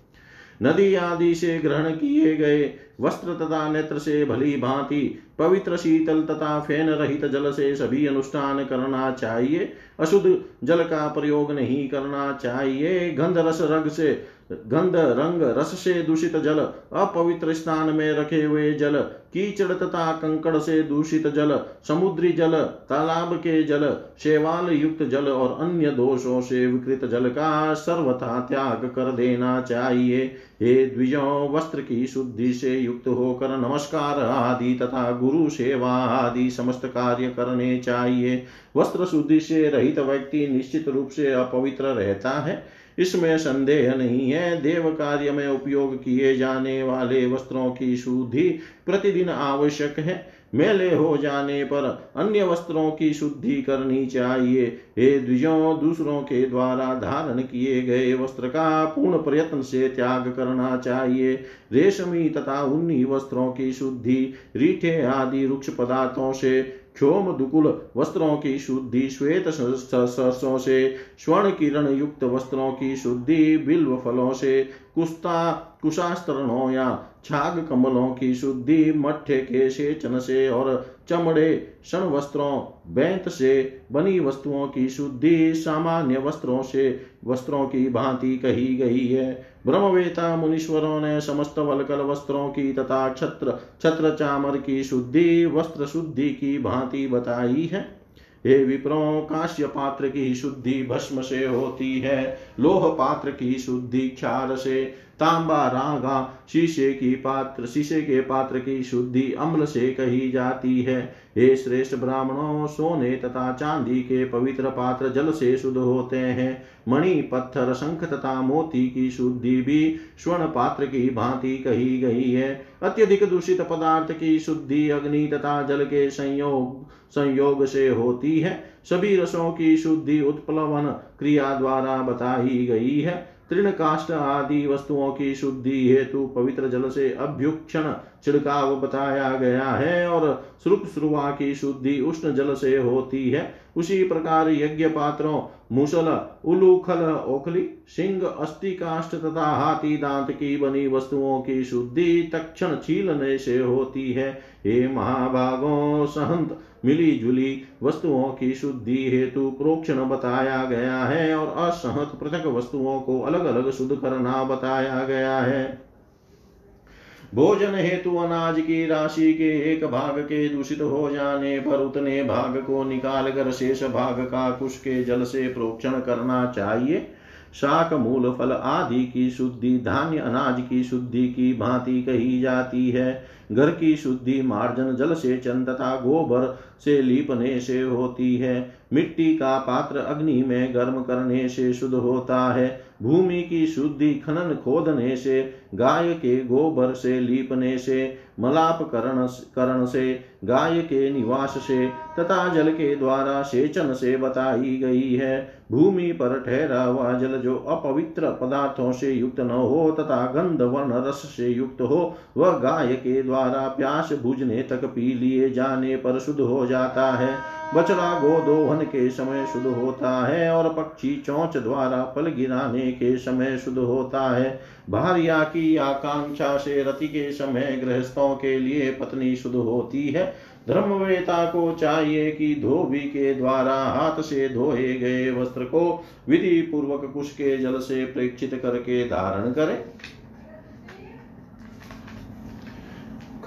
नदी आदि से ग्रहण किए गए। वस्त्र तथा नेत्र से भली भांति, पवित्र शीतल तथा फेन रहित जल से सभी अनुष्ठान करना चाहिए। अशुद्ध जल का प्रयोग नहीं करना चाहिए। गंध रस रग से गंध, रंग, रस से दूषित जल, अपवित्र स्थान में रखे हुए जल, कीचड़ तथा कंकड़ से दूषित जल, समुद्री जल, तालाब के जल शेवाल युक्त जल और अन्य दोषों से विकृत जल का सर्वथा त्याग कर देना चाहिए। हे द्विजों, वस्त्र की शुद्धि से युक्त होकर नमस्कार आदि तथा गुरु सेवा आदि समस्त कार्य करने चाहिए। वस्त्र शुद्धि से रहित व्यक्ति निश्चित रूप से अपवित्र रहता है। इसमें संदेह नहीं है। देव कार्य में उपयोग किए जाने वाले वस्त्रों की शुद्धि प्रतिदिन आवश्यक है। मेले हो जाने पर अन्य वस्त्रों की शुद्धि करनी चाहिए। हे द्विजों, दूसरों के द्वारा धारण किए गए वस्त्र का पूर्ण प्रयत्न से त्याग करना चाहिए। रेशमी तथा उन्नी वस्त्रों की शुद्धि, रीठे आदि वृक्ष पदार्थों से क्षोम दुकुल वस्त्रों की शुद्धि, श्वेत सरसों से, स्वर्ण किरण युक्त वस्त्रों की शुद्धि, बिल्व फलों से, कुस्ता कुशास्त्रणों या छाग कमलों की शुद्धि मठ्ठे के सेचन से और चमड़े, क्षण वस्त्रों, बैंत से बनी वस्तुओं की शुद्धि, सामान्य वस्त्रों से वस्त्रों की भांति कही गई है। ब्रह्मवेता मुनीश्वरों ने समस्त वलकल वस्त्रों की तथा छत्र छत्र चामर की शुद्धि, वस्त्र शुद्धि की भांति बताई है। हे विप्रो, काश्य पात्र की शुद्धि भस्म से होती है, लोह पात्र की शुद्धि क्षार से तांबा, रागा, शीशे की पात्र, शीशे के पात्र की शुद्धि अम्ल से कही जाती है। हे श्रेष्ठ ब्राह्मणों, सोने तथा चांदी के पवित्र पात्र जल से शुद्ध होते हैं। मणि, पत्थर, शंख तथा मोती की शुद्धि भी स्वर्ण पात्र की भांति कही गई है। अत्यधिक दूषित पदार्थ की शुद्धि अग्नि तथा जल के संयोग संयोग से होती है। सभी रसों की शुद्धि उत्प्लवन क्रिया द्वारा बताई गई है। तृण काष्ट आदि वस्तुओं की शुद्धि हेतु पवित्र जल से अभ्युक्षण छिड़काव बताया गया है और श्रुप श्रुवा की शुद्धि उष्ण जल से होती है। उसी प्रकार यज्ञ पात्रों, मुसल, उलूखल, ओखली सिंह अस्थि काष्ट तथा हाथी दांत की बनी वस्तुओं की शुद्धि तक्षण छीलने से होती है। हे महाभागों सहंत मिली जुली वस्तुओं की शुद्धि हेतु प्रोक्षण बताया गया है और असहत पृथक वस्तुओं को अलग अलग शुद्ध करना बताया गया है। भोजन हेतु अनाज की राशि के एक भाग के दूषित हो जाने पर उतने भाग को निकाल कर शेष भाग का कुश के जल से प्रोक्षण करना चाहिए। शाक, मूल, फल आदि की शुद्धि, धान्य, अनाज की शुद्धि की भांति कही जाती है। घर की शुद्धि मार्जन जल से चन तथा गोबर से लीपने से होती है। मिट्टी का पात्र अग्नि में गर्म करने से शुद्ध होता है। भूमि की शुद्धि खनन खोदने से, गाय के गोबर से लीपने से, मलाप करण करण से, गाय के निवास से तथा जल के द्वारा सेचन से बताई गई है। भूमि पर ठहरा हुआ जल जो अपवित्र पदार्थों से युक्त न हो तथा गंध वर्ण रस से युक्त हो, वह गाय के द्वारा प्यास बुझने तक पी लिए जाने पर शुद्ध हो जाता है। बछड़ा गोदोहन के समय शुद्ध होता है और पक्षी चौंच द्वारा फल गिराने के समय शुद्ध होता है। भार्या की आकांक्षा से रति के समय गृहस्थों के लिए पत्नी शुद्ध होती है। धर्मवेता को चाहिए कि धोबी के द्वारा हाथ से धोए गए वस्त्र को विधि पूर्वक कुश के जल से प्रेक्षित करके धारण करे।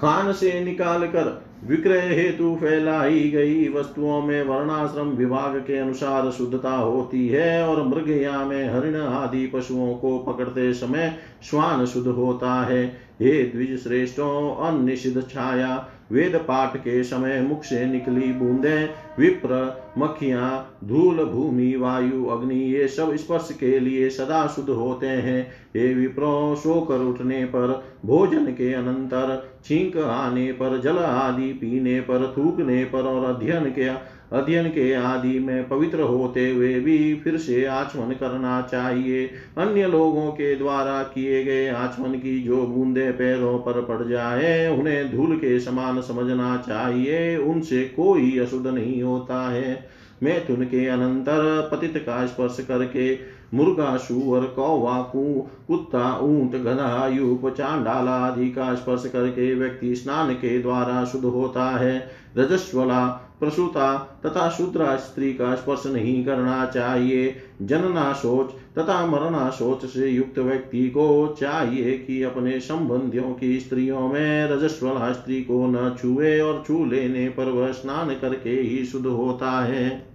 खान से निकाल कर विक्रय हेतु फैलाई गई वस्तुओं में वर्णाश्रम विभाग के अनुसार शुद्धता होती है और मृगया में हरिण आदि पशुओं को पकड़ते समय श्वान शुद्ध होता है। हे द्विज श्रेष्ठों अनिषिध छाया वेद पाठ के समय मुख से निकली बूंदे, विप्र, मक्खियाँ, धूल, भूमि, वायु, अग्नि, ये सब स्पर्श के लिए सदा शुद्ध होते हैं। ये विप्रो, सोकर उठने पर, भोजन के अनंतर, छींक आने पर, जल आदि पीने पर, थूकने पर और अध्ययन के अध्ययन के आदि में पवित्र होते हुए भी फिर से आचमन करना चाहिए। अन्य लोगों के द्वारा किए गए आचमन की जो बूंदे पैरों पर पड़ जाए, उन्हें धूल के समान समझना चाहिए। उनसे कोई अशुद्ध नहीं होता है। मैथुन के अनंतर पतित का स्पर्श करके मुर्गा, सुअर, कौवा कुत्ता, ऊँट, गधा, यूप, चांडाल आदि का स्पर्श करके व्यक्ति स्नान के द्वारा शुद्ध होता है। रजस्वला प्रसूता तथा शूद्रा स्त्री का स्पर्श नहीं करना चाहिए। जनना सोच तथा मरना सोच से युक्त व्यक्ति को चाहिए कि अपने संबंधियों की स्त्रियों में रजस्वला स्त्री को न छुए और छू लेने पर वह स्नान करके ही शुद्ध होता है।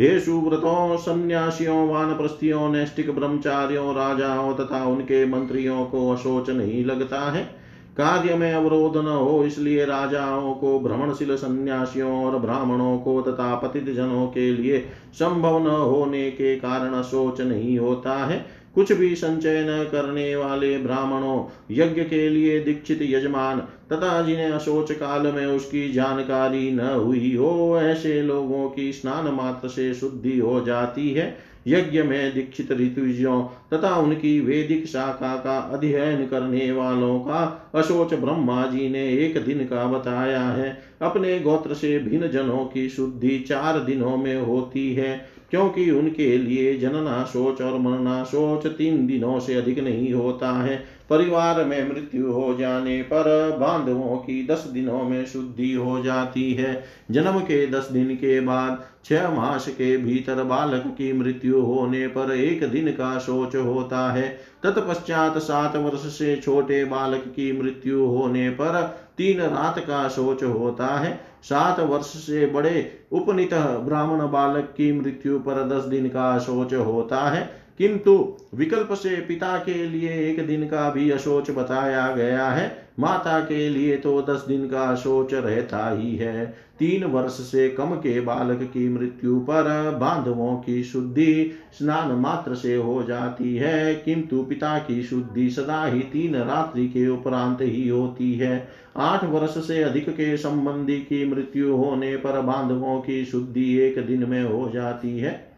हे सुव्रतों सन्यासियों, वानप्रस्थियों नैष्टिक ब्रह्मचारियों, राजाओं तथा उनके मंत्रियों को अशोच नहीं लगता है। कार्य में अवरोध न हो, इसलिए राजाओं को, भ्रमणशील सन्यासियों और ब्राह्मणों को तथा पतित जनों के लिए संभव न होने के कारण सोच नहीं होता है। कुछ भी संचय न करने वाले ब्राह्मणों यज्ञ के लिए दीक्षित यजमान तथा जिन्हें अशोच काल में उसकी जानकारी न हुई हो, ऐसे लोगों की स्नान मात्र से शुद्धि हो जाती है। यज्ञ में दीक्षित ऋतुजों तथा उनकी वेदिक शाखा का अध्ययन करने वालों का अशोच ब्रह्मा जी ने एक दिन का बताया है। अपने गोत्र से भिन्न जनों की शुद्धि चार दिनों में होती है। क्योंकि उनके लिए जनना सोच और मरना सोच तीन दिनों से अधिक नहीं होता है। परिवार में मृत्यु हो जाने पर बांधवों की दस दिनों में शुद्धि हो जाती है। जन्म के दस दिन के बाद छह मास के भीतर बालक की मृत्यु होने पर एक दिन का शोच होता है। तत्पश्चात सात वर्ष से छोटे बालक की मृत्यु होने पर तीन रात का शोच होता है। सात वर्ष से बड़े उपनीत ब्राह्मण बालक की मृत्यु पर दस दिन का शोच होता है। किंतु विकल्प से पिता के लिए एक दिन का भी अशोच बताया गया है। माता के लिए तो दस दिन का शोच रहता ही है। तीन वर्ष से कम के बालक की मृत्यु पर बांधवों की शुद्धि स्नान मात्र से हो जाती है। किंतु पिता की शुद्धि सदा ही तीन रात्रि के उपरांत ही होती है। आठ वर्ष से अधिक के संबंधी की मृत्यु होने पर बांधवों की शुद्धि एक दिन में हो जाती है।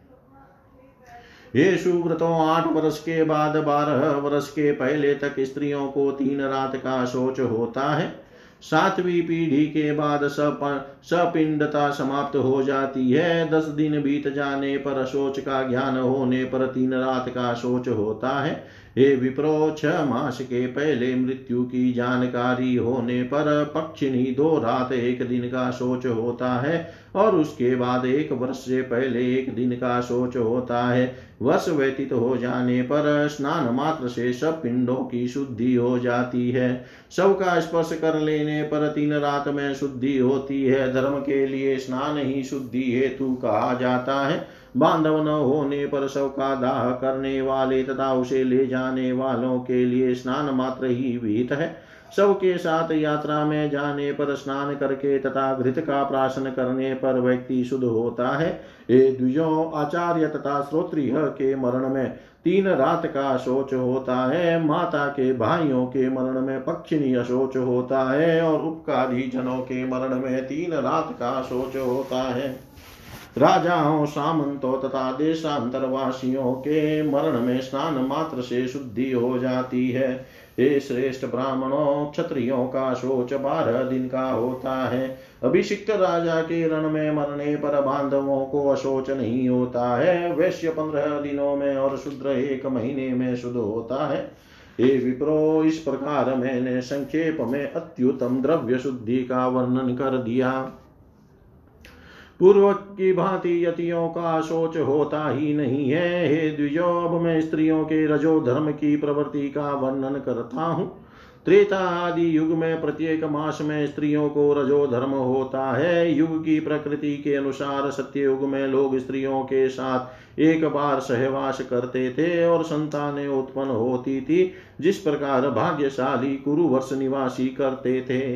ये सुव्रतों आठ वर्ष के बाद बारह वर्ष के पहले तक स्त्रियों को तीन रात का शोच होता है। सातवीं पीढ़ी के बाद सपिंडता समाप्त हो जाती है। दस दिन बीत जाने पर शोच का ज्ञान होने पर तीन रात का शोच होता है। हे विप्रो, छह मास के पहले मृत्यु की जानकारी होने पर पक्षिणी दो रात एक दिन का सोच होता है और उसके बाद एक वर्ष से पहले एक दिन का सोच होता है। वर्ष व्यतीत हो जाने पर स्नान मात्र से सब पिंडों की शुद्धि हो जाती है। सब का स्पर्श कर लेने पर तीन रात में शुद्धि होती है। धर्म के लिए स्नान ही शुद्धि हेतु कहा जाता है। बांधव न होने पर शव का दाह करने वाले तथा उसे ले जाने वालों के लिए स्नान मात्र ही विहित है। शव के साथ यात्रा में जाने पर स्नान करके तथा घृत का प्राशन करने पर व्यक्ति शुद्ध होता है। ये द्विजो आचार्य तथा श्रोत्रिय के मरण में तीन रात का शोच होता है। माता के भाइयों के मरण में पक्षिणी अशोच होता है और उपकारी जनों के मरण में तीन रात का शोच होता है। राजाओं, सामंतों तथा देशांतरवासियों के मरण में स्नान मात्र से शुद्धि हो जाती है। हे श्रेष्ठ ब्राह्मणों, क्षत्रियों का शोच बारह दिन का होता है। अभिषिक्त राजा के रण में मरने पर बांधवों को अशोच नहीं होता है। वैश्य पंद्रह दिनों में और शुद्र एक महीने में शुद्ध होता है। हे विप्रो, इस प्रकार मैंने संक्षेप में अत्युतम द्रव्य शुद्धि का वर्णन कर दिया। पूर्व की भांति यतियों का सोच होता ही नहीं है। हे द्विजो, अब मैं स्त्रियों के रजो धर्म की प्रवृत्ति का वर्णन करता हूँ। त्रेता आदि युग में, प्रत्येक मास में स्त्रियों को रजो धर्म होता है। युग की प्रकृति के अनुसार सत्य युग में लोग स्त्रियों के साथ एक बार सहवास करते थे और संतानें उत्पन्न होती थी, जिस प्रकार भाग्यशाली कुरुवर्ष निवासी करते थे।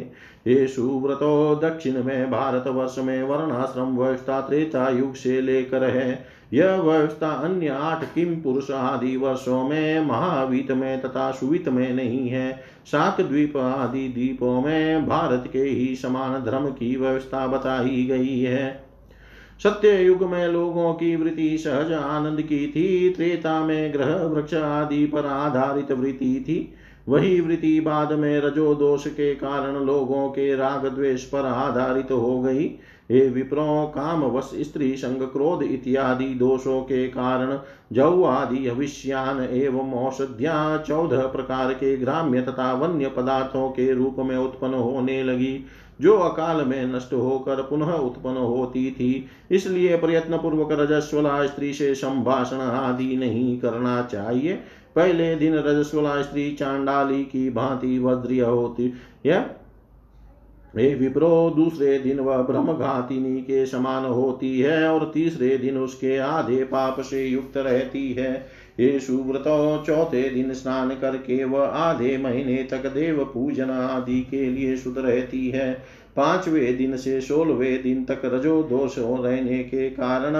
ये सुव्रतो दक्षिण में भारत वर्ष में, वर्णाश्रम व्यवस्था त्रेता युग से लेकर है। यह व्यवस्था अन्य आठ किम पुरुष आदि वर्षों में महावीत में तथा सुवित में नहीं है। सात द्वीप आदि द्वीपों में भारत के ही समान धर्म की व्यवस्था बताई गई है। सत्य युग में लोगों की वृत्ति सहज आनंद की थी। त्रेता में ग्रह वृक्ष आदि पर आधारित वृत्ति थी। वही वृत्ति बाद में रजो दोष के कारण लोगों के राग द्वेष पर आधारित हो गई। हे विप्रो काम वश स्त्री संग क्रोध इत्यादि दोषों के कारण जौ आदि अविष्यान एवं औषधिया चौदह प्रकार के ग्राम्य तथा वन्य पदार्थों के रूप में उत्पन्न होने लगी, जो अकाल में नष्ट होकर पुनः उत्पन्न होती थी। इसलिए प्रयत्न पूर्वक रजस्वला स्त्री से संभाषण आदि नहीं करना चाहिए। पहले दिन रजस्वला स्त्री चांडाली की भांति वज्रिय होती। है हे विप्रो, दूसरे दिन वह ब्रह्म घातिनी के समान होती है और तीसरे दिन उसके आधे पाप से युक्त रहती है। ये सुव्रतो चौथे दिन स्नान करके वह आधे महीने तक देव पूजन आदि के लिए शुद्ध रहती है। पाँचवें दिन से सोलहवें दिन तक रजो दोष रहने के कारण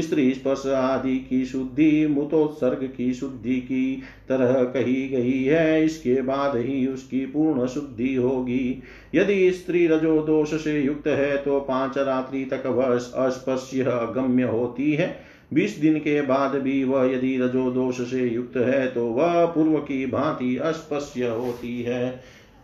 स्त्री स्पर्श आदि की शुद्धि, मुतोत्सर्ग की शुद्धि की तरह कही गई है। इसके बाद ही उसकी पूर्ण शुद्धि होगी। यदि स्त्री रजो दोष से युक्त है तो पाँच रात्रि तक वह अस्पर्श्य गम्य होती है। बीस दिन के बाद भी वह यदि रजो दोष से युक्त है तो वह पूर्व की भांति अस्पश्य होती है।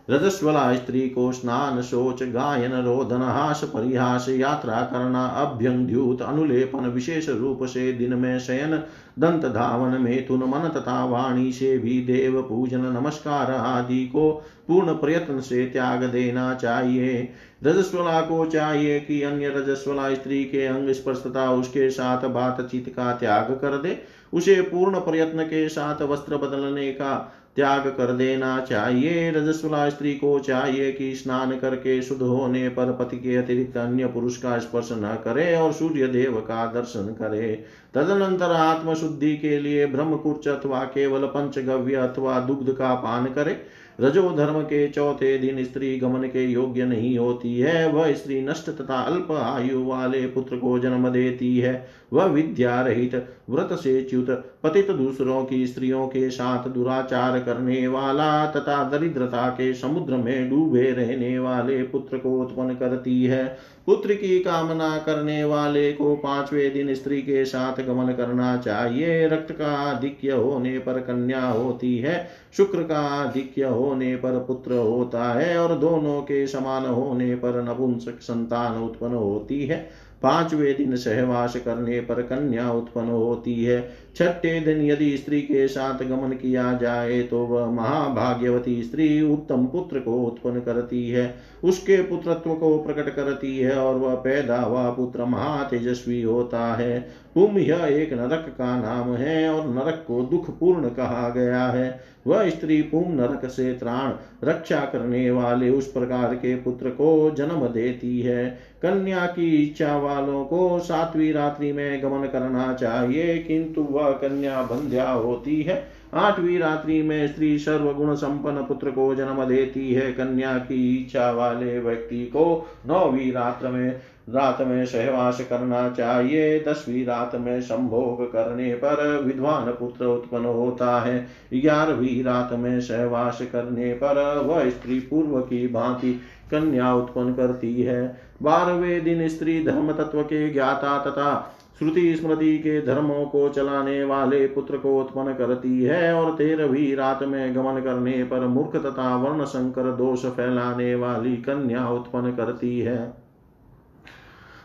रजस्वला स्त्री को स्नान शोच गायन रोदन हास परिहास यात्रा करना अभ्यंग्यूत अनुलेपन विशेष रूप से दिन में शयन दंत धावन मेथुन मन तथा वाणी से भी देव पूजन नमस्कार आदि को पूर्ण प्रयत्न से त्याग देना चाहिए रजस्वला को चाहिए कि अन्य रजस्वला स्त्री के अंग स्पर्श तथा उसके साथ बातचीत का त्याग कर दे उसे पूर्ण प्रयत्न के साथ वस्त्र बदलने का त्याग कर देना चाहिए। रजस्वला स्त्री को चाहिए कि स्नान करके शुद्ध होने पर पति के अतिरिक्त अन्य पुरुष का स्पर्श न करे और सूर्य देव का दर्शन करे। तदनंतर आत्म शुद्धि के लिए ब्रह्मकुर्च अथवा केवल पंचगव्य अथवा दुग्ध का पान करे। रजो धर्म के चौथे दिन स्त्री गमन के योग्य नहीं होती है। वह स्त्री नष्ट तथा अल्प आयु वाले पुत्र को जन्म देती है। वह विद्या रहित व्रत से च्युत पतित दूसरों की स्त्रियों के साथ दुराचार करने वाला तथा दरिद्रता के समुद्र में डूबे रहने वाले पुत्र को उत्पन्न करती है। पुत्र की कामना करने वाले को पाँचवें दिन स्त्री के साथ गमन करना चाहिए। रक्त का आधिक्य होने पर कन्या होती है, शुक्र का आधिक्य होने पर पुत्र होता है और दोनों के समान होने पर नपुंसक संतान उत्पन्न होती है। पाँचवें दिन सहवास करने पर कन्या उत्पन्न होती है। छठे दिन यदि स्त्री के साथ गमन किया जाए तो वह महाभाग्यवती स्त्री उत्तम पुत्र को उत्पन्न करती है। उसके पुत्रत्व को प्रकट करती है और वह पैदा हुआ पुत्र महातेजस्वी होता है। पुम यह एक नरक का नाम है और नरक को दुख पूर्ण कहा गया है। वह स्त्री पुम नरक से त्राण रक्षा करने वाले उस प्रकार के पुत्र को जन्म देती है। कन्या की इच्छा वालों को सातवीं रात्रि में गमन करना चाहिए, किंतु वह कन्या बंध्या होती है। आठवीं रात्रि में स्त्री सर्वगुण संपन्न पुत्र को जन्म देती है। कन्या की इच्छा वाले व्यक्ति को नौवीं रात्र में, रात में सहवास करना चाहिए। दसवीं रात में संभोग करने पर विद्वान पुत्र उत्पन्न होता है। ग्यारहवीं रात में सहवास करने पर वह स्त्री पूर्व की भांति कन्या उत्पन्न करती है। बारहवें दिन स्त्री धर्म तत्व के ज्ञाता तथा श्रुति स्मृति के धर्मों को चलाने वाले पुत्र को उत्पन्न करती है और तेरहवीं रात में गमन करने पर मूर्ख तथा वर्ण संकर दोष फैलाने वाली कन्या उत्पन्न करती है।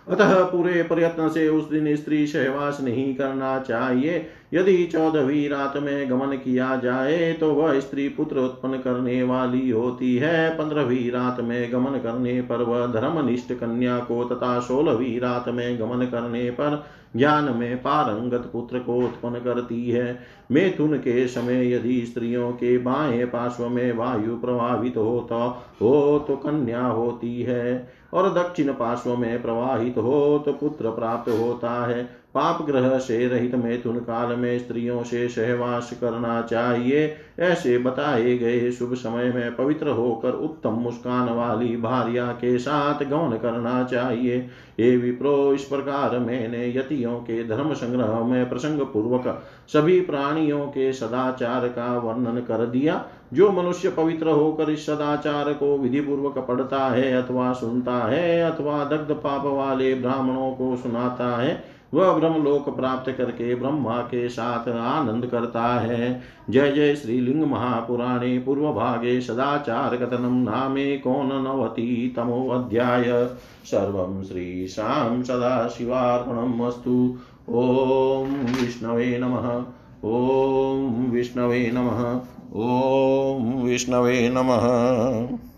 अतः पूरे प्रयत्न से उस दिन स्त्री सहवास नहीं करना चाहिए। यदि चौदहवीं रात में गमन किया जाए तो वह स्त्री पुत्र उत्पन्न करने वाली होती है। पंद्रहवीं रात में गमन करने पर वह धर्मनिष्ठ कन्या को तथा सोलहवीं रात में गमन करने पर ज्ञान में पारंगत पुत्र को उत्पन्न करती है। मेथुन के समय यदि स्त्रियों के बाएँ पार्श्व में वायु प्रभावित होता, हो तो कन्या होती है। और दक्षिण पार्श्व में प्रवाहित हो तो पुत्र प्राप्त होता है। पाप ग्रह से रहित मैथुन काल में स्त्रियों से सहवास करना चाहिए। ऐसे बताए गए शुभ समय में पवित्र होकर उत्तम मुस्कान वाली भार्या के साथ गौन करना चाहिए। ये विप्रो, इस प्रकार मैंने यतियों के धर्म संग्रह में प्रसंग पूर्वक सभी प्राणियों के सदाचार का वर्णन कर दिया। जो मनुष्य पवित्र होकर इस सदाचार को विधि पूर्वक पढ़ता है अथवा सुनता है अथवा दग्ध पाप वाले ब्राह्मणों को सुनाता है, वह ब्रह्मलोक प्राप्त करके ब्रह्मा के साथ आनंद करता है। जय जय श्रीलिंग महापुराणे पूर्व भागे सदाचार कथनम नामे कौन नवति तमो अध्याय। सर्व श्रीशां सदाशिवार्पणम् अस्तु। ॐ विष्णवे नमः। ॐ विष्णवे नमः। ॐ विष्णवे नमः।